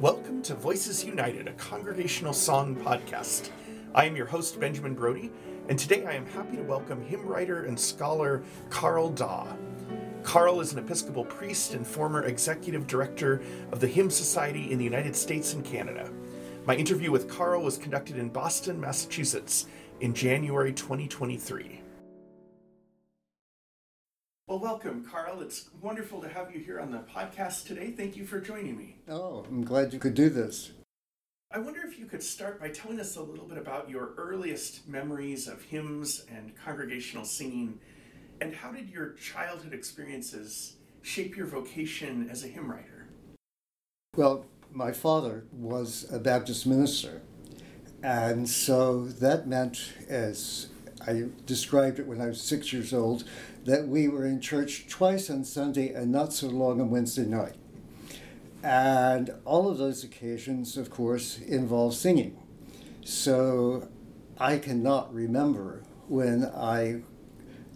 Welcome to Voices United, a congregational song podcast. I am your host, Benjamin Brody, and today I am happy to welcome hymn writer and scholar Carl Daw. Carl is an Episcopal priest and former executive director of the Hymn Society in the United States and Canada. My interview with Carl was conducted in Boston, Massachusetts in January 2023. Well, welcome, Carl. It's wonderful to have you here on the podcast today. Thank you for joining me. Oh, I'm glad you could do this. I wonder if you could start by telling us a little bit about your earliest memories of hymns and congregational singing, and how did your childhood experiences shape your vocation as a hymn writer? Well, my father was a Baptist minister, and so that meant, as I described it when I was six years old, that we were in church twice on Sunday and not so long on Wednesday night. And all of those occasions, of course, involve singing. So I cannot remember when I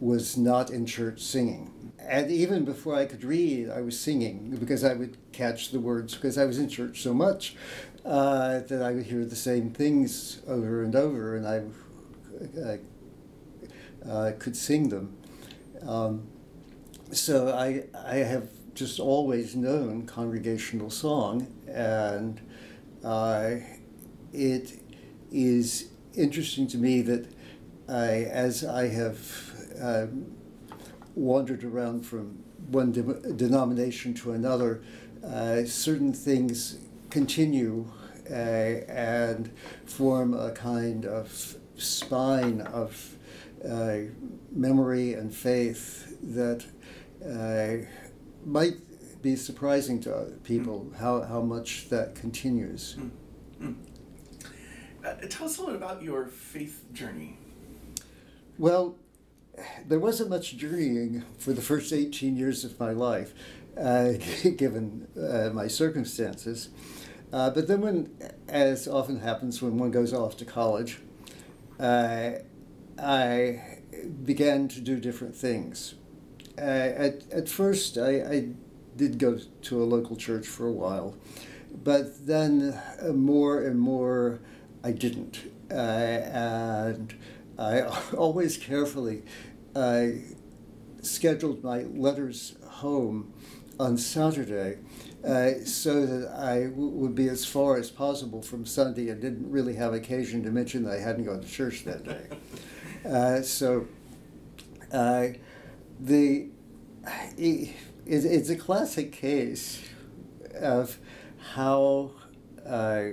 was not in church singing. And even before I could read, I was singing because I would catch the words because I was in church so much uh, that I would hear the same things over and over and I uh, uh, could sing them. Um, so I, I have just always known congregational song, and uh, it is interesting to me that I, as I have uh, wandered around from one de- denomination to another, uh, certain things continue uh, and form a kind of spine of memory and faith that uh, might be surprising to people mm. how, how much that continues. Mm. Mm. Uh, tell us a little about your faith journey. Well, there wasn't much journeying for the first 18 years of my life, uh, given uh, my circumstances. Uh, but then, when, as often happens when one goes off to college, uh, I began to do different things. Uh, at, at first, I, I did go to a local church for a while, but then uh, more and more I didn't. Uh, and I always carefully uh, scheduled my letters home on Saturday uh, so that I w- would be as far as possible from Sunday and didn't really have occasion to mention that I hadn't gone to church that day. Uh, so uh, the it, it's a classic case of how uh,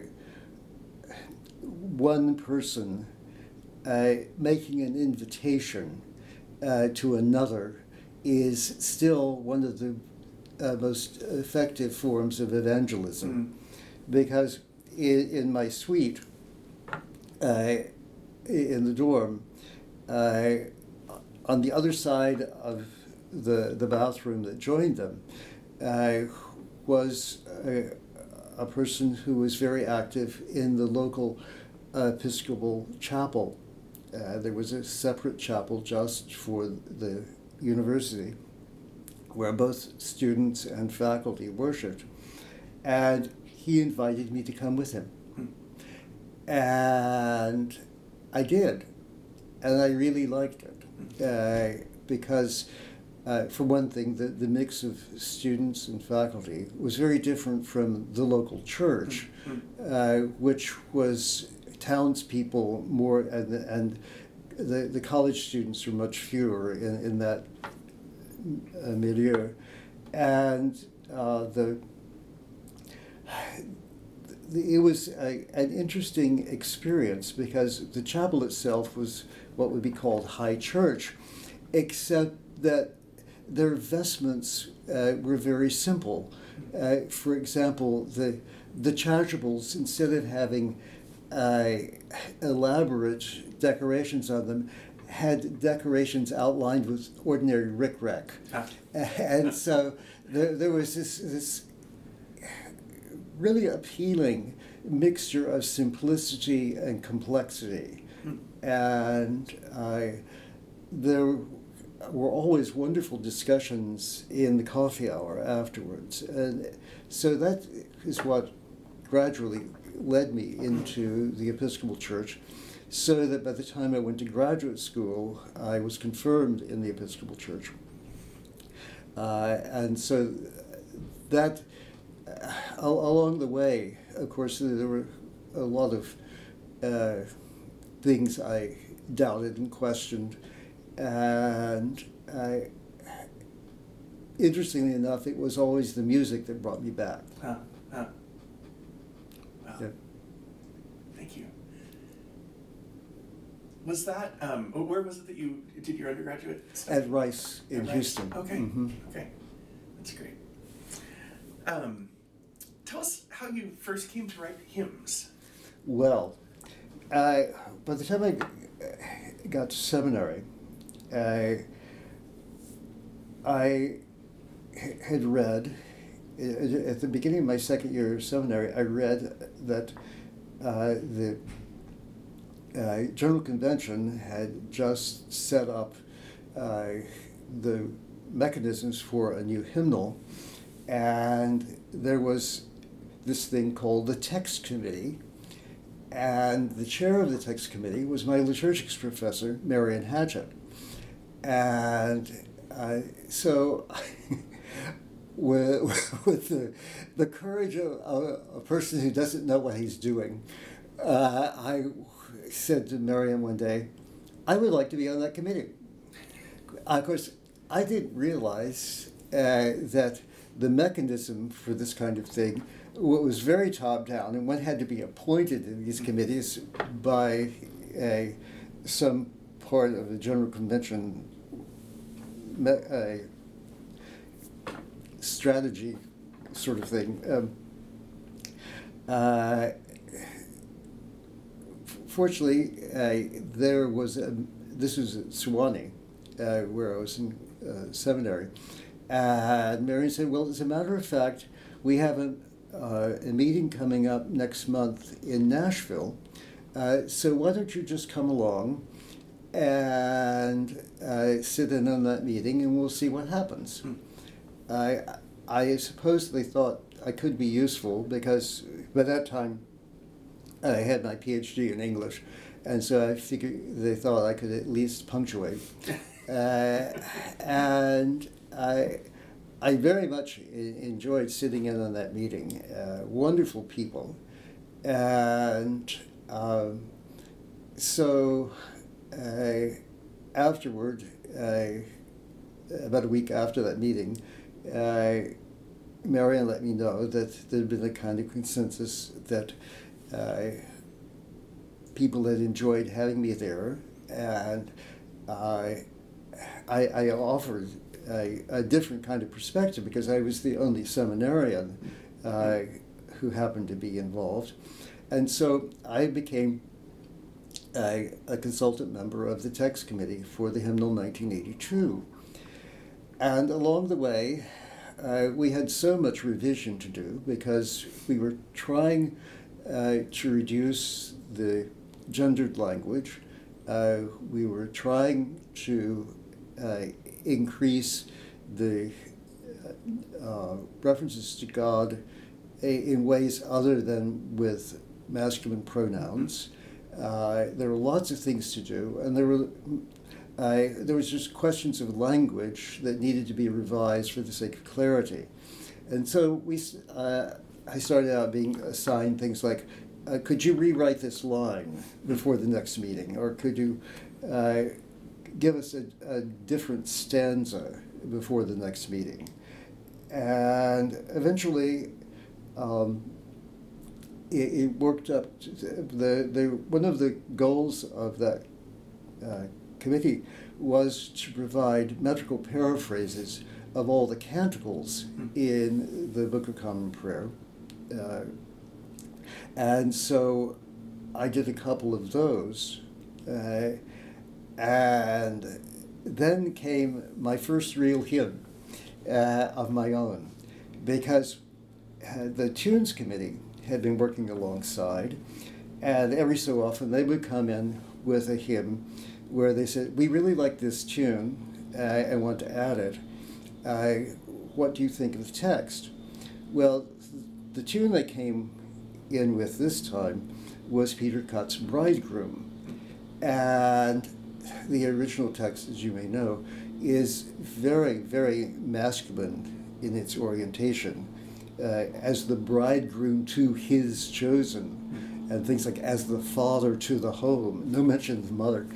one person uh, making an invitation uh, to another is still one of the uh, most effective forms of evangelism. Mm. Because in, in, my suite, uh, in the dorm, uh, on the other side of the, the bathroom that joined them uh, was a, a, person who was very active in the local Episcopal chapel. Uh, there was a separate chapel just for the university where both students and faculty worshiped. And he invited me to come with him. And I did and I really liked it uh, because, uh, for one thing, the, the mix of students and faculty was very different from the local church, mm-hmm. uh, which was townspeople more, and, and the, the college students were much fewer in, in that uh, milieu. And uh, the it was a, an interesting experience because the chapel itself was what would be called high church, except that their vestments uh, were very simple. Uh, for example, the the chasubles, instead of having uh, elaborate decorations on them, had decorations outlined with ordinary rickrack. Ah. And so there, there was this, this really appealing mixture of simplicity and complexity. And I, there were always wonderful discussions in the coffee hour afterwards. And so that is what gradually led me into the Episcopal Church, so that by the time I went to graduate school, I was confirmed in the Episcopal Church. Uh, and so that, uh, along the way, of course, there were a lot of uh, things I doubted and questioned. And I, interestingly enough, it was always the music that brought me back. Huh, huh. Wow. Yeah. Thank you. Was that um, where was it that you did your undergraduate? Stuff? At Rice in At Rice? Houston. Okay. Mhm. Okay. That's great. Um, tell us how you first came to write hymns. Well, I, by the time I got to seminary, I, I had read, at the beginning of my second year of seminary, I read that uh, the uh, General Convention had just set up uh, the mechanisms for a new hymnal, and there was this thing called the Text Committee, and the chair of the Text Committee was my liturgics professor, Marion Hatchett. And uh, so, with, with the, the courage of a, a person who doesn't know what he's doing, uh, I said to Marion one day, I would like to be on that committee. Of course, I didn't realize uh, that the mechanism for this kind of thing was very top down, and one had to be appointed in these committees by a, some part of the General Convention strategy sort of thing. Um, uh, fortunately, uh, there was a, this was at Sewanee, uh, where I was in uh, seminary, and Marion said, "Well, as a matter of fact, we have a, uh, a meeting coming up next month in Nashville, uh, so why don't you just come along?" And uh, sit in on that meeting, and we'll see what happens. Hmm. I, I suppose they thought I could be useful because by that time I had my PhD in English, and so I figured they thought I could at least punctuate. uh, and I, I very much enjoyed sitting in on that meeting. Uh, wonderful people, and um, so uh, afterward, uh, about a week after that meeting, uh, Marion let me know that there had been a kind of consensus that people had enjoyed having me there, and I, I offered a, a different kind of perspective because I was the only seminarian uh, who happened to be involved. And so I became a, a consultant member of the text committee for the hymnal 1982. And along the way, uh, we had so much revision to do because we were trying uh, to reduce the gendered language. Uh, we were trying to uh, increase the uh, references to God in ways other than with masculine pronouns. Uh, there are lots of things to do, and there were uh, there was just questions of language that needed to be revised for the sake of clarity, and so we uh, I started out being assigned things like, uh, could you rewrite this line before the next meeting, or could you uh, give us a, a different stanza before the next meeting, and eventually. Um, it, it worked up. To the, the one of the goals of that uh, committee was to provide metrical paraphrases of all the canticles in the Book of Common Prayer, uh, and so I did a couple of those, uh, and then came my first real hymn uh, of my own, because uh, the tunes committee had been working alongside, and every so often they would come in with a hymn where they said, "We really like this tune uh, and want to add it. Uh, what do you think of the text?" Well, the tune they came in with this time was Peter Cutts' Bridegroom. And the original text, as you may know, is very, very masculine in its orientation, uh, as the bridegroom to his chosen and things like as the father to the home, no mention of the mother.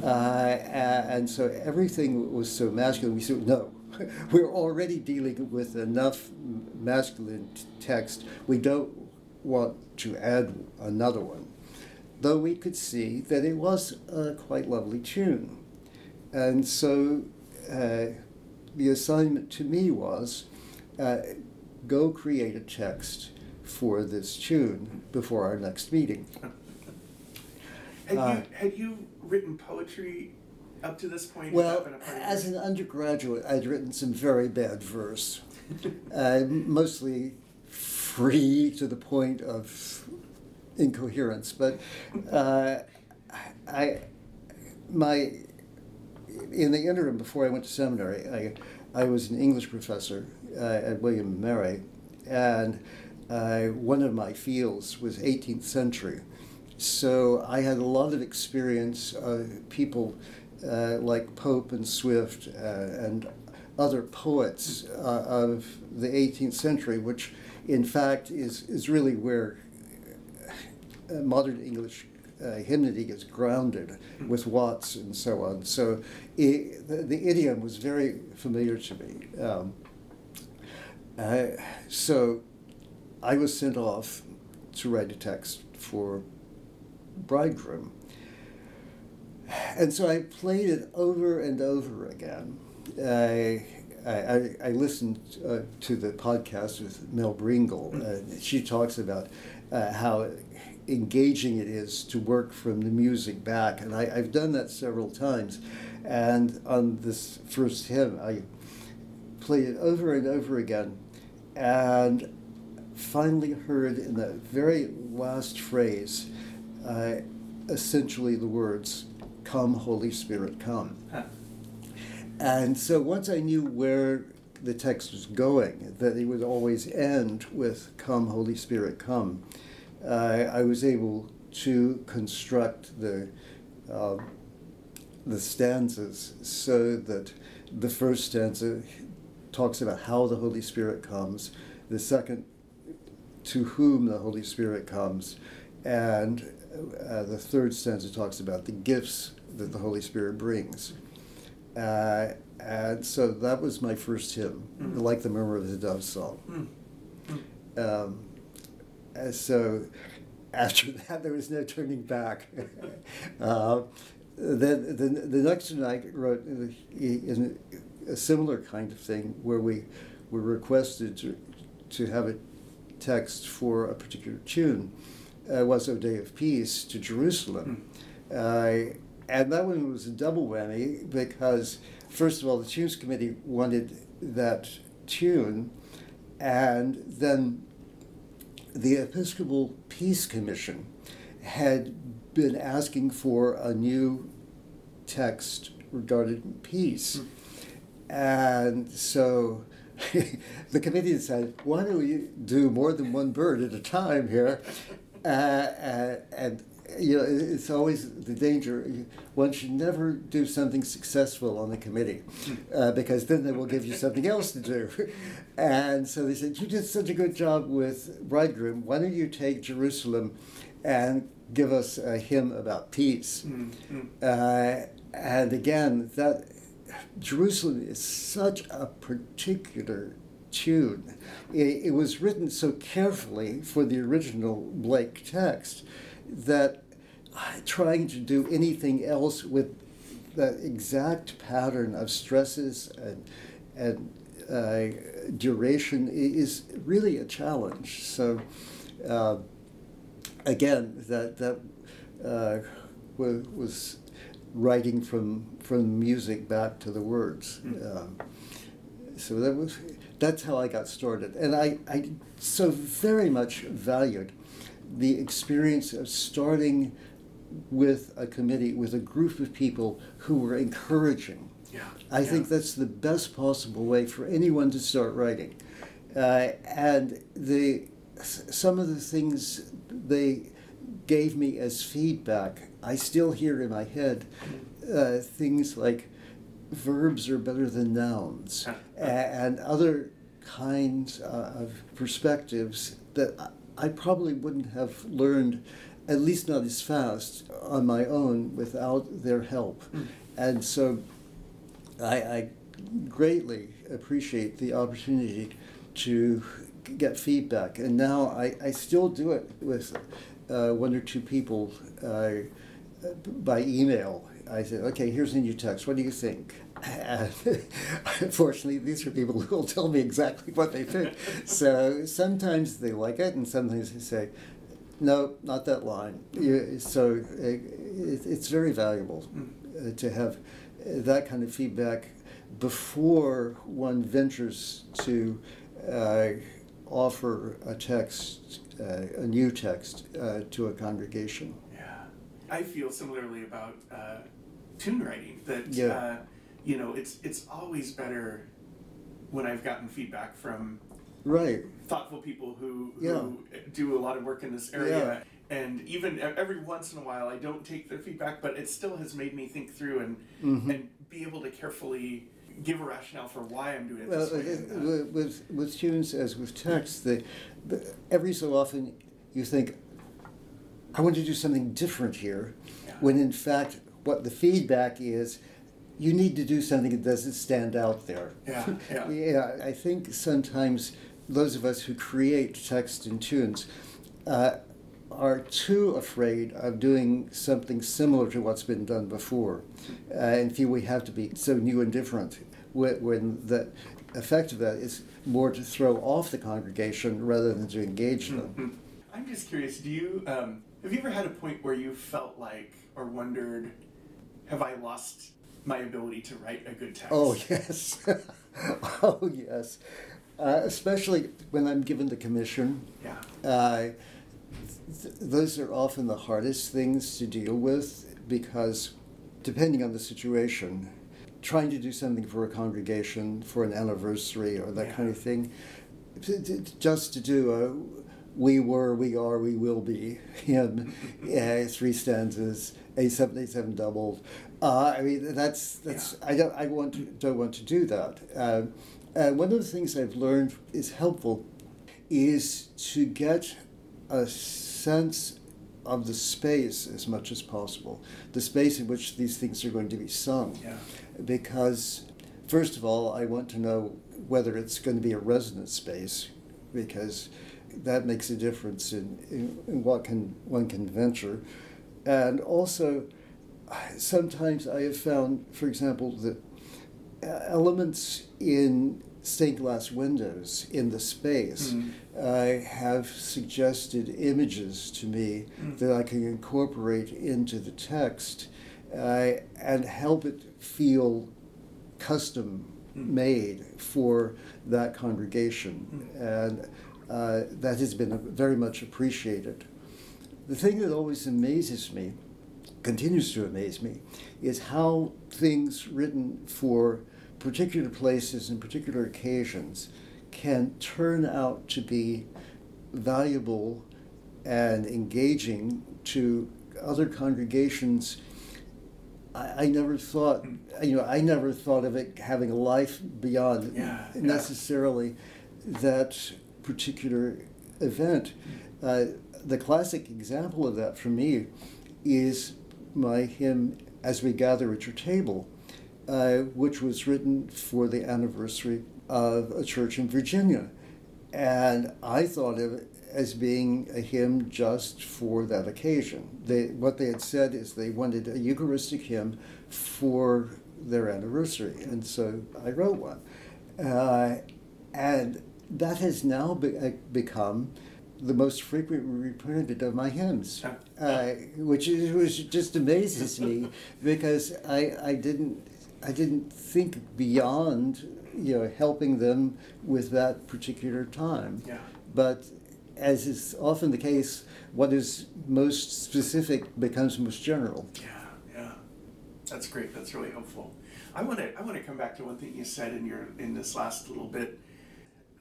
Uh, and so everything was so masculine. We said, no, we're already dealing with enough masculine text. We don't want to add another one. Though we could see that it was a quite lovely tune. And so uh, the assignment to me was uh, go create a text for this tune before our next meeting. Had Uh, you had you written poetry up to this point? Well, that been a part of as an undergraduate, I'd written some very bad verse, uh, mostly free to the point of incoherence. But uh, I, my, in the interim before I went to seminary, I, I was an English professor uh, at William and Mary, and uh, one of my fields was 18th century. So I had a lot of experience of people uh, like Pope and Swift uh, and other poets uh, of the 18th century, which in fact is, is really where modern English uh, hymnody is grounded with Watts and so on. So i the, the idiom was very familiar to me. Um, uh, so I was sent off to write a text for Bridegroom. And so I played it over and over again. I, I, I listened uh, to the podcast with Mel Bringle. Uh, she talks about uh, how engaging it is to work from the music back. And I, I've done that several times. And on this first hymn, I played it over and over again. And finally heard in the very last phrase uh, essentially the words, Come, Holy Spirit, come. Huh. And so once I knew where the text was going, that it would always end with Come, Holy Spirit, come, I was able to construct the, uh, the stanzas so that the first stanza talks about how the Holy Spirit comes, the second, to whom the Holy Spirit comes, and uh, the third stanza talks about the gifts that the Holy Spirit brings. Uh, and so that was my first hymn, Mm. like the murmur of the dove song. Mm. Um, and so after that, there was no turning back. uh, then the, the next one I wrote in a, a similar kind of thing where we were requested to, to have a text for a particular tune uh, was O Day of Peace to Jerusalem. Uh, and that one was a double whammy because, first of all, the Tunes Committee wanted that tune, and then the Episcopal Peace Commission had been asking for a new text regarding peace. And so the committee decided, why don't we do more than one bird at a time here? Uh, uh, and you know, it's always the danger. One should never do something successful on the committee, uh, because then they will give you something else to do. And so they said, "You did such a good job with bridegroom. Why don't you take Jerusalem, and give us a hymn about peace?" Mm, mm. Uh, and again, that Jerusalem is such a particular tune. It, it was written so carefully for the original Blake text that trying to do anything else with that exact pattern of stresses and and uh, duration is really a challenge. So. Uh, again, that that uh, was writing from from music back to the words. Um, so that was that's how I got started, and I I so very much valued the experience of starting with a committee with a group of people who were encouraging. Yeah. I yeah. think that's the best possible way for anyone to start writing. Uh, and the some of the things they gave me as feedback, I still hear in my head uh, things like verbs are better than nouns and other kinds uh, of perspectives that I probably wouldn't have learned, at least not as fast, on my own without their help. Mm. And so I, I greatly appreciate the opportunity to get feedback. And now I, I still do it with uh, one or two people uh, by email. I say, okay, here's a new text. What do you think? Unfortunately, these are people who will tell me exactly what they think. so sometimes they like it, and sometimes they say, no, not that line. so it, it's very valuable uh, to have that kind of feedback before one ventures to uh, offer a text, uh, a new text uh, to a congregation. Yeah, I feel similarly about uh, tune writing. That yeah. Uh, you know, it's it's always better when I've gotten feedback from right thoughtful people who who yeah. do a lot of work in this area. Yeah. And even every once in a while, I don't take their feedback, but it still has made me think through and mm-hmm. and be able to carefully give a rationale for why I'm doing it well, this way. with, with tunes as with text, the, the, every so often you think, I want to do something different here, yeah. when in fact what the feedback is, you need to do something that doesn't stand out there. Yeah, yeah. yeah, I think sometimes those of us who create text and tunes uh, are too afraid of doing something similar to what's been done before uh, and feel we have to be so new and different when, when the effect of that is more to throw off the congregation rather than to engage them. Mm-hmm. I'm just curious, do you, um, have you ever had a point where you felt like or wondered, have I lost my ability to write a good text? Oh, yes. oh, yes. Uh, especially when I'm given the commission. Yeah. Uh, th- those are often the hardest things to deal with because, depending on the situation, trying to do something for a congregation for an anniversary or that yeah. kind of thing, just to do a we were, we are, we will be hymn, uh, three stanzas, a seven, a seven doubled. Uh, I mean, that's that's yeah. I don't I want to, don't want to do that. Uh, and one of the things I've learned is helpful is to get a sense of the space as much as possible, the space in which these things are going to be sung. Yeah. Because, first of all, I want to know whether it's going to be a resonant space, because that makes a difference in, in, in what can one can venture. And also, sometimes I have found, for example, that elements in stained glass windows in the space mm. uh, have suggested images to me mm. that I can incorporate into the text uh, and help it feel custom mm. made for that congregation. Mm. And uh, that has been very much appreciated. The thing that always amazes me, continues to amaze me, is how things written for particular places and particular occasions can turn out to be valuable and engaging to other congregations. I, I never thought, you know, I never thought of it having a life beyond yeah, necessarily yeah. that particular event. Uh, the classic example of that for me is my hymn As We Gather at Your Table, uh, which was written for the anniversary of a church in Virginia. And I thought of it as being a hymn just for that occasion. They, what they had said is they wanted a Eucharistic hymn for their anniversary, and so I wrote one. Uh, and that has now be- uh, become the most frequently reprinted of my hymns, uh, which is, which just amazes me because I, I didn't I didn't think beyond you know helping them with that particular time. Yeah. But as is often the case, what is most specific becomes most general. Yeah, yeah, that's great. That's really helpful. I want to I want to come back to one thing you said in your in this last little bit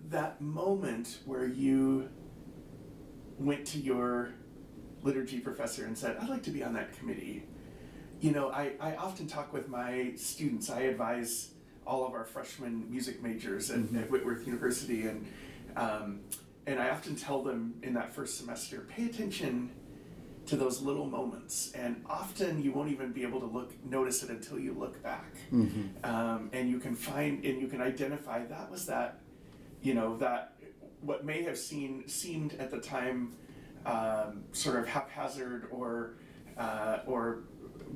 that moment where you went to your liturgy professor and said, I'd like to be on that committee. You know, I, I often talk with my students. I advise all of our freshman music majors at, Mhm. at Whitworth University, and um, and I often tell them in that first semester, pay attention to those little moments, and often you won't even be able to look notice it until you look back, Mhm. um, and you can find and you can identify that was that, you know that what may have seen seemed at the time um, sort of haphazard or uh, or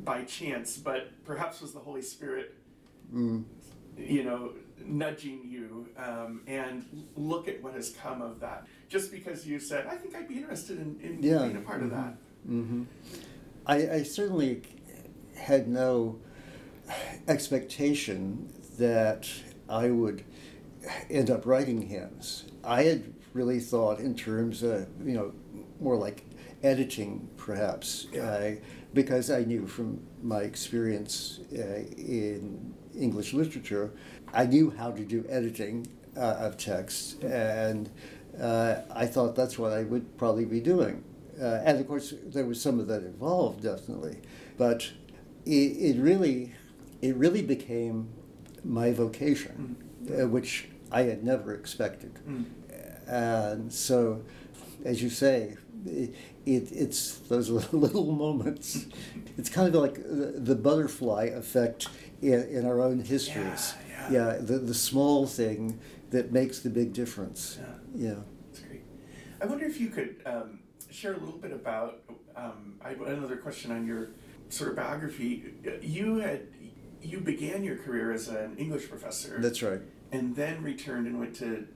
by chance, but perhaps was the Holy Spirit Mm. you know, nudging you um, and look at what has come of that. Just because you said, I think I'd be interested in, in Yeah. being a part of that. hmm I, I certainly had no expectation that I would end up writing hymns. I had really thought in terms of, you know, more like editing, perhaps, Yeah. uh, because I knew from my experience uh, in English literature, I knew how to do editing uh, of text, and uh, I thought that's what I would probably be doing. Uh, and of course, there was some of that involved, definitely, but it, it really, it really became my vocation, uh, which I had never expected. Mm. And so, as you say, it, it, it's those little moments. It's kind of like the, the butterfly effect in, in our own histories. Yeah, yeah. the, the small thing that makes the big difference. Yeah. Yeah. That's great. I wonder if you could um, share a little bit about. Um, I another question on your sort of biography. You had you began your career as an English professor. That's right. And then returned and went to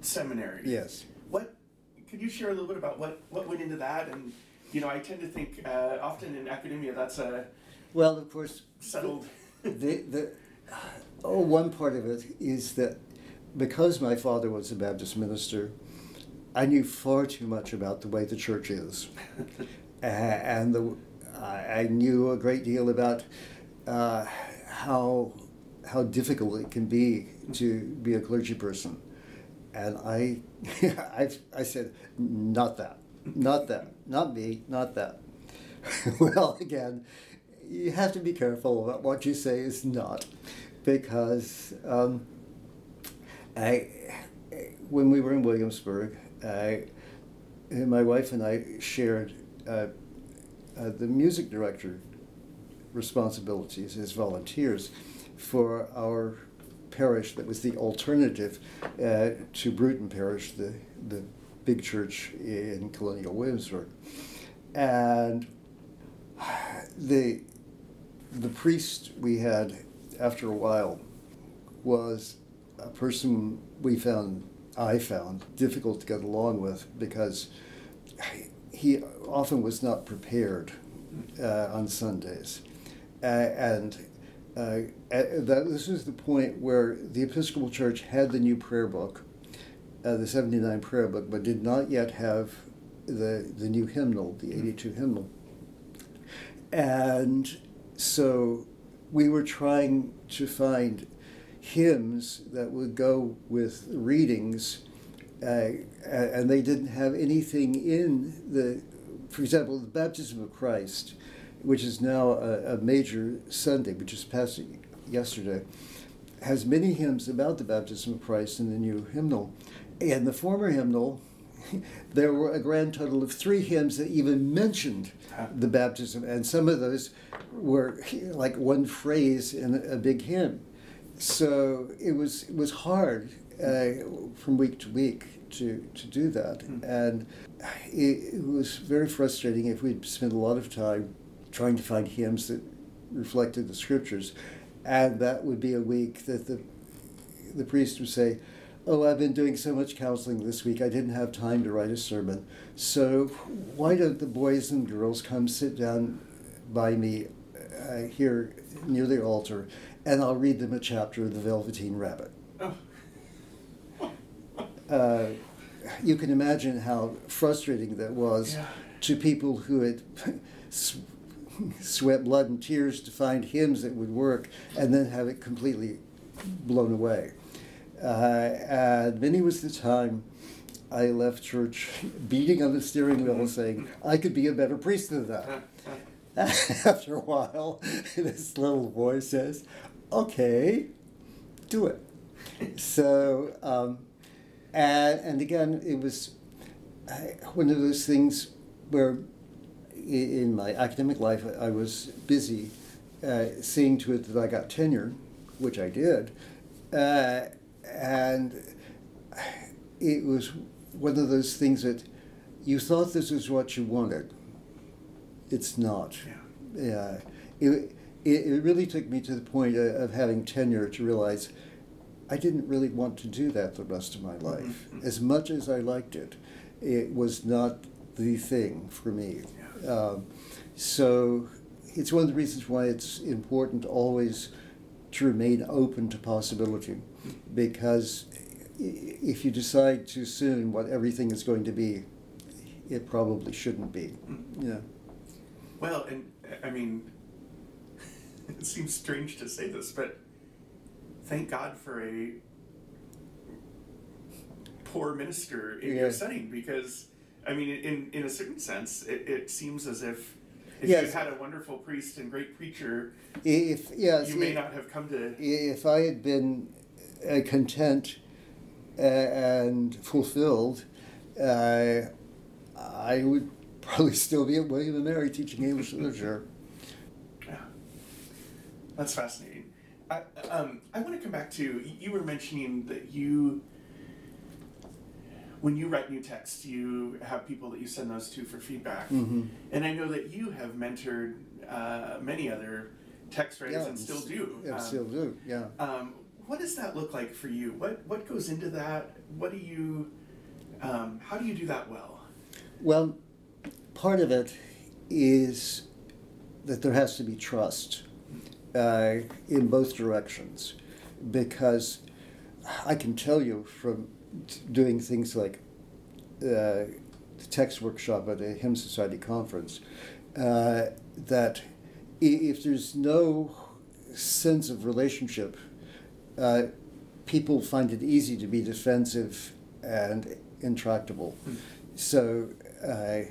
seminary. Yes. What could you share a little bit about what what went into that? And you know, I tend to think uh, often in academia that's a Well, of course, settled. the, the, oh, one part of it is that because my father was a Baptist minister, I knew far too much about the way the church is. And the, I I knew a great deal about uh, how, how difficult it can be to be a clergy person. And I, I, I said, not that, not that, not me, not that. well, again, you have to be careful about what you say is not, because um, I, when we were in Williamsburg, I, my wife and I shared uh, uh, the music director responsibilities as volunteers for our parish that was the alternative uh, to Bruton Parish, the, the big church in colonial Williamsburg. And the, the priest we had after a while was a person we found, I found, difficult to get along with because he often was not prepared uh, on Sundays. Uh, and uh, at that, this was the point where the Episcopal Church had the new prayer book, uh, the 79 prayer book, but did not yet have the, the new hymnal, the 82 hymnal. And so we were trying to find hymns that would go with readings, uh, and they didn't have anything in the, for example, the baptism of Christ, which is now a, a major Sunday, which is passed yesterday, has many hymns about the baptism of Christ in the new hymnal. And the former hymnal, there were a grand total of three hymns that even mentioned the baptism, and some of those were like one phrase in a big hymn. So it was it was hard uh, from week to week to, to do that, and it, it was very frustrating if we'd spent a lot of time trying to find hymns that reflected the scriptures, and that would be a week that the the priest would say, "Oh, I've been doing so much counseling this week, I didn't have time to write a sermon. So why don't the boys and girls come sit down by me uh, here near the altar, and I'll read them a chapter of the Velveteen Rabbit." Uh, you can imagine how frustrating that was Yeah. to people who had sweat blood and tears to find hymns that would work and then have it completely blown away. Uh, and many was the time I left church beating on the steering wheel saying, I could be a better priest than that. After a while, this little voice says, Okay, do it. So, um, and, and again, it was one of those things where in my academic life I was busy uh, seeing to it that I got tenure, which I did. Uh, and it was one of those things that you thought this is what you wanted. It's not. Yeah. yeah. It, it, it really took me to the point of, of having tenure to realize I didn't really want to do that the rest of my mm-hmm. life. Mm-hmm. As much as I liked it, it was not the thing for me. Um, so it's one of the reasons why it's important always to remain open to possibility because if you decide too soon what everything is going to be, it probably shouldn't be. Yeah. Well, and I mean, it seems strange to say this, but thank God for a poor minister in yeah. your setting because, I mean, in, in a certain sense, it, it seems as if if yes. you had a wonderful priest and great preacher, if yes, you may if, not have come to. If I had been uh, content uh, and fulfilled, uh, I would probably still be at William and Mary teaching English literature. Yeah, that's fascinating. I, um, I want to come back to you were mentioning that you when you write new text you have people that you send those to for feedback. Mm-hmm. and i know that you have mentored uh, many other text writers yeah, and still do yeah, um, still do yeah. um, what does that look like for you? What what goes into that? What do you um, how do you do that well? Well part of it is that there has to be trust uh, in both directions. Because I can tell you from doing things like uh, the text workshop at a Hymn Society conference uh, that if there's no sense of relationship, uh, people find it easy to be defensive and intractable. Mm. So uh,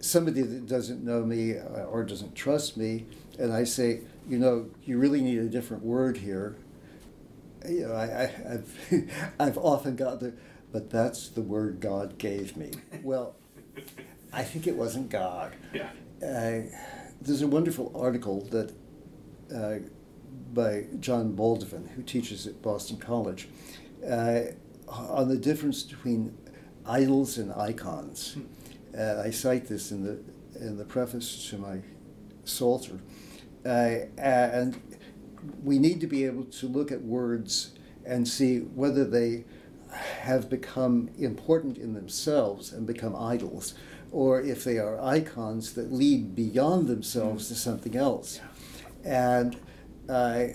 somebody that doesn't know me uh, or doesn't trust me, and I say, you know, you really need a different word here. You know, I, have I've often got the, but that's the word God gave me. Well, I think it wasn't God. Yeah. Uh, there's a wonderful article that uh, by John Baldovin, who teaches at Boston College, uh, on the difference between idols and icons. Hmm. I cite this in the in the preface to my Psalter. Uh, and we need to be able to look at words and see whether they have become important in themselves and become idols, or if they are icons that lead beyond themselves to something else. And uh,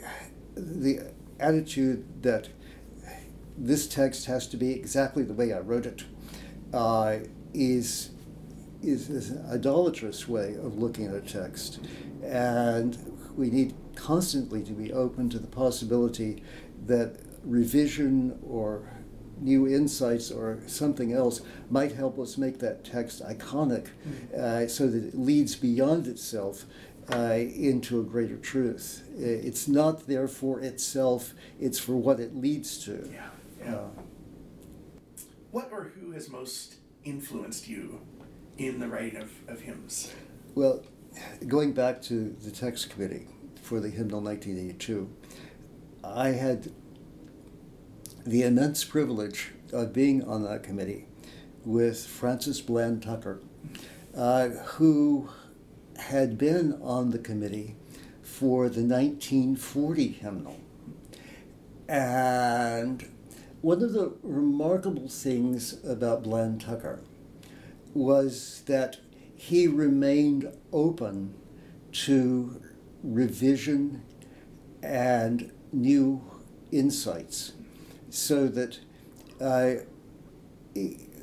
the attitude that this text has to be exactly the way I wrote it uh, is is, is an idolatrous way of looking at a text. And we need constantly to be open to the possibility that revision or new insights or something else might help us make that text iconic mm-hmm. uh, so that it leads beyond itself uh, into a greater truth. It's not there for itself, it's for what it leads to. Yeah. yeah. Uh, what or who has most influenced you in the writing of, of hymns? Well, going back to the text committee for the hymnal 1982, I had the immense privilege of being on that committee with Francis Bland Tucker, uh, who had been on the committee for the 1940 hymnal. And one of the remarkable things about Bland Tucker was that he remained open to revision and new insights, so that uh,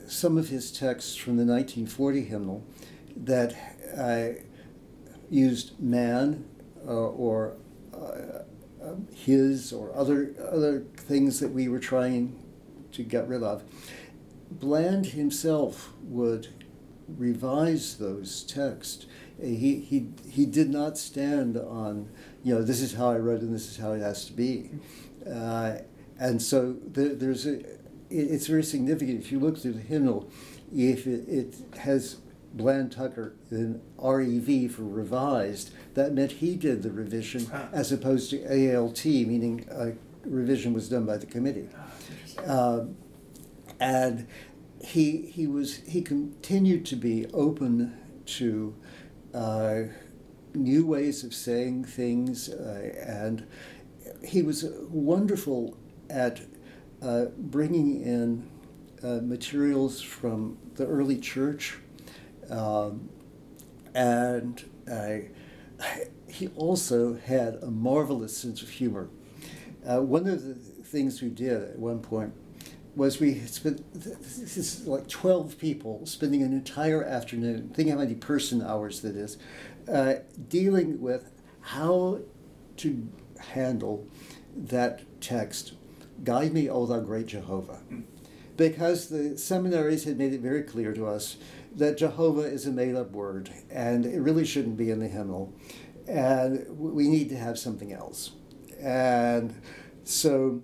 some of his texts from the 1940 hymnal that uh, used man uh, or uh, um, his or other other things that we were trying to get rid of Bland himself would revise those texts. He, he, he did not stand on, you know, this is how I wrote and this is how it has to be. Uh, and so there, there's a, it, it's very significant. If you look through the hymnal, if it, it has Bland Tucker in REV for revised, that meant he did the revision Ah. as opposed to ALT, meaning a revision was done by the committee. Ah. Um, and he he was he continued to be open to uh, new ways of saying things, uh, and he was wonderful at uh, bringing in uh, materials from the early church, um, and he also had a marvelous sense of humor. One of the things we did at one point was we spent this is like 12 people spending an entire afternoon think how many person hours that is uh, dealing with how to handle that text guide me o thou great jehovah. Because the seminaries had made it very clear to us that jehovah is a made-up word and it really shouldn't be in the hymnal and we need to have something else. And so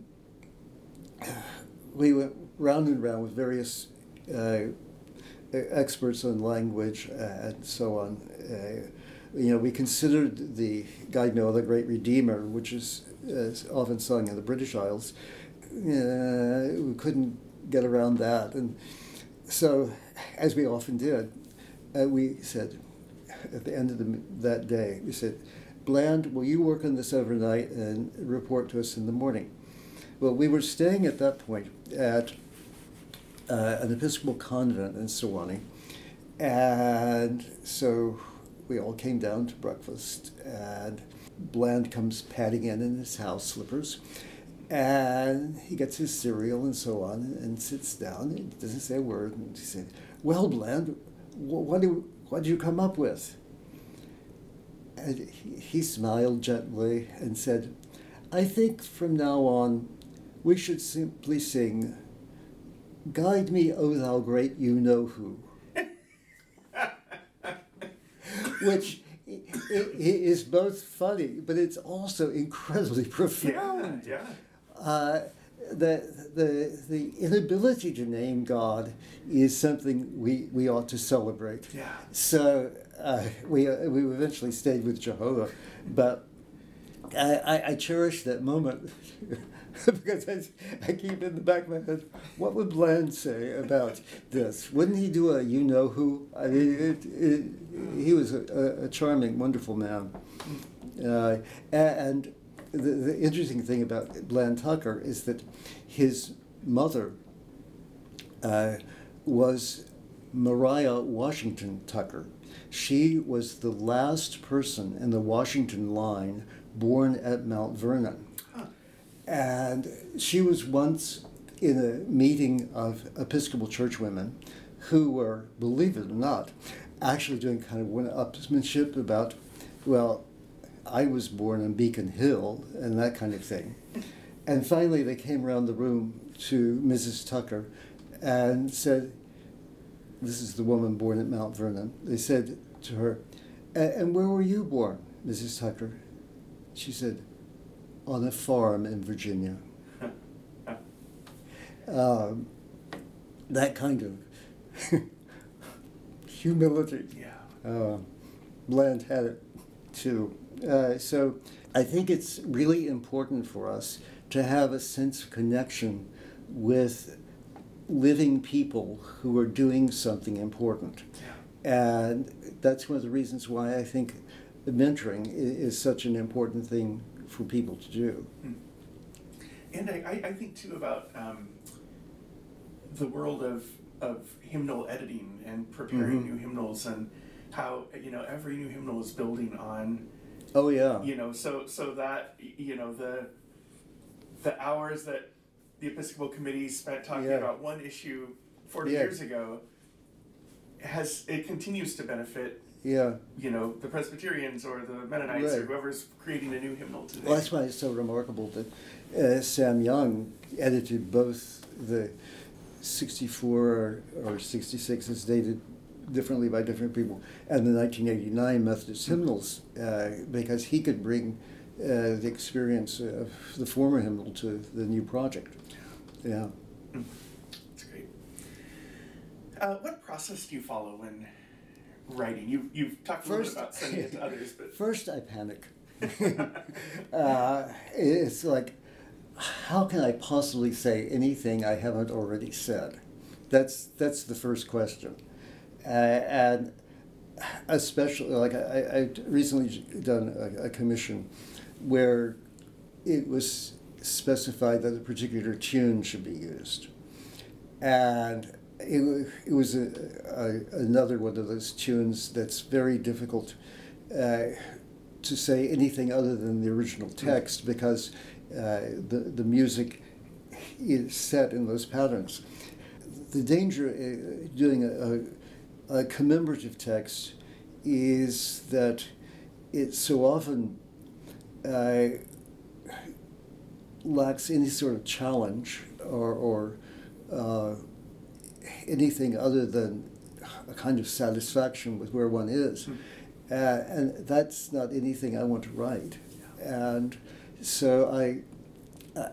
we went round and round with various uh, experts on language and so on. Uh, you know, we considered the Guide Me, the Great Redeemer, which is uh, often sung in the British Isles. Uh, we couldn't get around that. And so, as we often did, uh, we said, at the end of the, that day, we said, Bland, will you work on this overnight and report to us in the morning? Well, we were staying at that point at uh, an Episcopal convent in Sewanee, and so we all came down to breakfast, and Bland comes padding in in his house slippers, and he gets his cereal and so on, and sits down. He doesn't say a word, and he said, "Well, Bland, wh- what do what did you come up with?" And he, he smiled gently and said, "I think from now on." We should simply sing, Guide me, O thou great you know who. Which is both funny, but it's also incredibly yeah, profound. yeah. Uh, the, the, the inability to name God is something we, we ought to celebrate. Yeah. So uh, we, uh, we eventually stayed with Jehovah, but I, I, I cherish that moment because I, I keep in the back of my head, what would Bland say about this? Wouldn't he do a you know who? I mean, it, it, he was a, a charming, wonderful man. Uh, and the, the interesting thing about Bland Tucker is that his mother uh, was Mariah Washington Tucker. She was the last person in the Washington line born at Mount Vernon. And she was once in a meeting of Episcopal church women who were, believe it or not, actually doing kind of one upsmanship about, well, I was born on Beacon Hill and that kind of thing. And finally, they came around the room to Mrs. Tucker and said, This is the woman born at Mount Vernon. They said to her, And where were you born, Mrs. Tucker? She said, On a farm in Virginia. Um, that kind of humility. yeah. Uh, Bland had it too. Uh, so I think it's really important for us to have a sense of connection with living people who are doing something important. Yeah. And that's one of the reasons why I think mentoring is such an important thing for people to do. And I, I, think too about um, the world of, of hymnal editing and preparing Mhm. new hymnals and how you know every new hymnal is building on Oh, yeah. you know so so that you know the the hours that the Episcopal Committee spent talking Yeah. about one issue forty Yeah. years ago has it continues to benefit Yeah. you know the Presbyterians or the Mennonites or Right. whoever's creating a new hymnal today. Well, that's why it's so remarkable that uh, Sam Young edited both the 64 or, or 66 is dated differently by different people, and the 1989 Methodist hymnals, uh, because he could bring uh, the experience of the former hymnal to the new project. Yeah. That's great. Uh, what process do you follow when writing? You, you've talked a First- about sending it to others, but First, I panic. uh, it's like, how can I possibly say anything I haven't already said? That's that's the first question, uh, and especially like I, I recently done a, a commission where it was specified that a particular tune should be used, and it, it was a, a, another one of those tunes that's very difficult uh, to say anything other than the original text because uh, the, the music is set in those patterns. The danger uh, doing a, a, a commemorative text is that it so often uh, lacks any sort of challenge or, or uh, anything other than a kind of satisfaction with where one is. Uh, and that's not anything I want to write. And so I,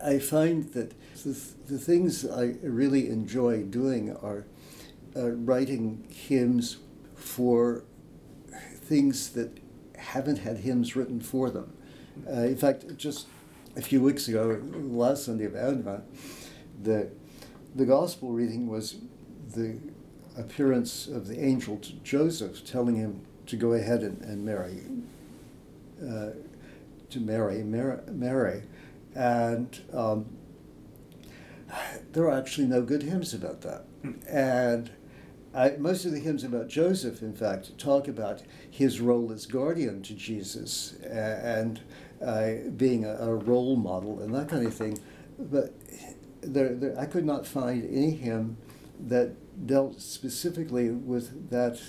I find that the, the things I really enjoy doing are uh, writing hymns for things that haven't had hymns written for them. Uh, in fact, just a few weeks ago, last Sunday of Advent, the, the gospel reading was the appearance of the angel to Joseph telling him to go ahead and, and marry, uh, to marry Mary. Mary. And um, there are actually no good hymns about that. And I, most of the hymns about Joseph, in fact, talk about his role as guardian to Jesus and uh, being a, a role model and that kind of thing. But there, there, I could not find any hymn that dealt specifically with that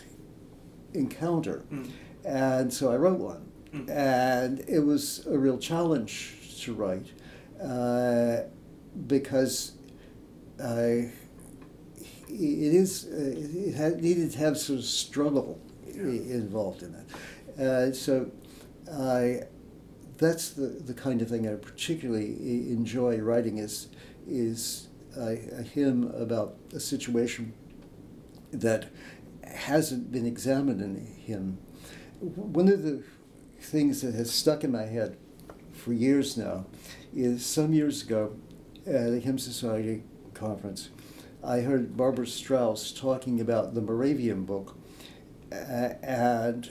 encounter. Mm. And so I wrote one. Mm. And it was a real challenge to write uh, because I, it is, it had, needed to have some struggle i- involved in it. Uh, so I, that's the, the kind of thing I particularly enjoy writing is, is a, hymn about a situation that hasn't been examined in hymn. One of the things that has stuck in my head for years now is some years ago at a Hymn Society conference, I heard Barbara Strauss talking about the Moravian book, uh, and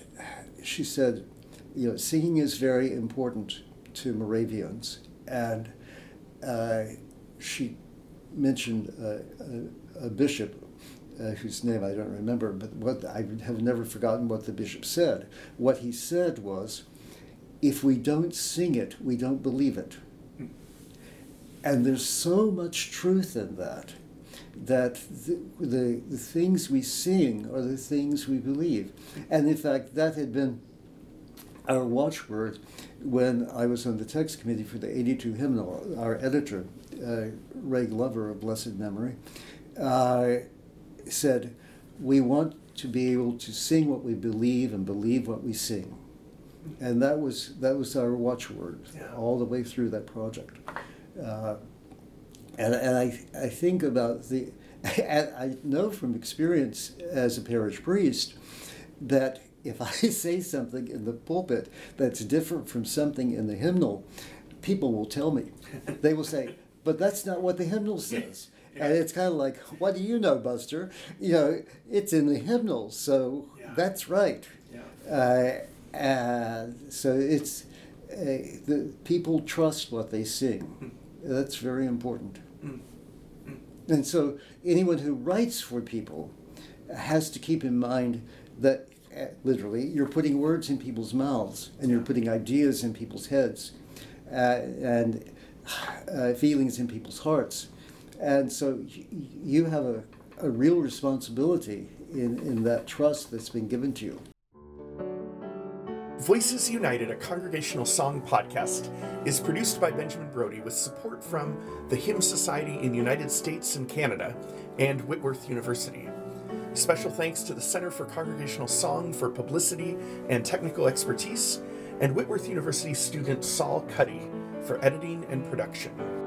she said, you know, singing is very important to Moravians, and uh, she mentioned uh, a, a bishop uh, whose name I don't remember, but what I have never forgotten what the bishop said. What he said was, "If we don't sing it, we don't believe it." And there's so much truth in that, that the, the, the things we sing are the things we believe. And in fact, that had been our watchword when I was on the text committee for the 82 hymnal. Our editor, uh, Ray Glover of blessed memory, uh, said, We want to be able to sing what we believe and believe what we sing. And that was, that was our watchword Yeah. all the way through that project. Uh, and, and I, I think about the, I know from experience as a parish priest that if I say something in the pulpit that's different from something in the hymnal, people will tell me. They will say, but that's not what the hymnal says. And it's kind of like, what do you know, Buster? You know, it's in the hymnal, so Yeah. that's right. yeah. Uh, so it's uh, the people trust what they sing. That's very important. Mm. Mm. And so anyone who writes for people has to keep in mind that uh, literally you're putting words in people's mouths and you're putting ideas in people's heads uh, and uh, feelings in people's hearts. And so you have a, a real responsibility in, in that trust that's been given to you. Voices United, a congregational song podcast, is produced by Benjamin Brody with support from the Hymn Society in the United States and Canada and Whitworth University. Special thanks to the Center for Congregational Song for publicity and technical expertise, and Whitworth University student Saul Cuddy for editing and production.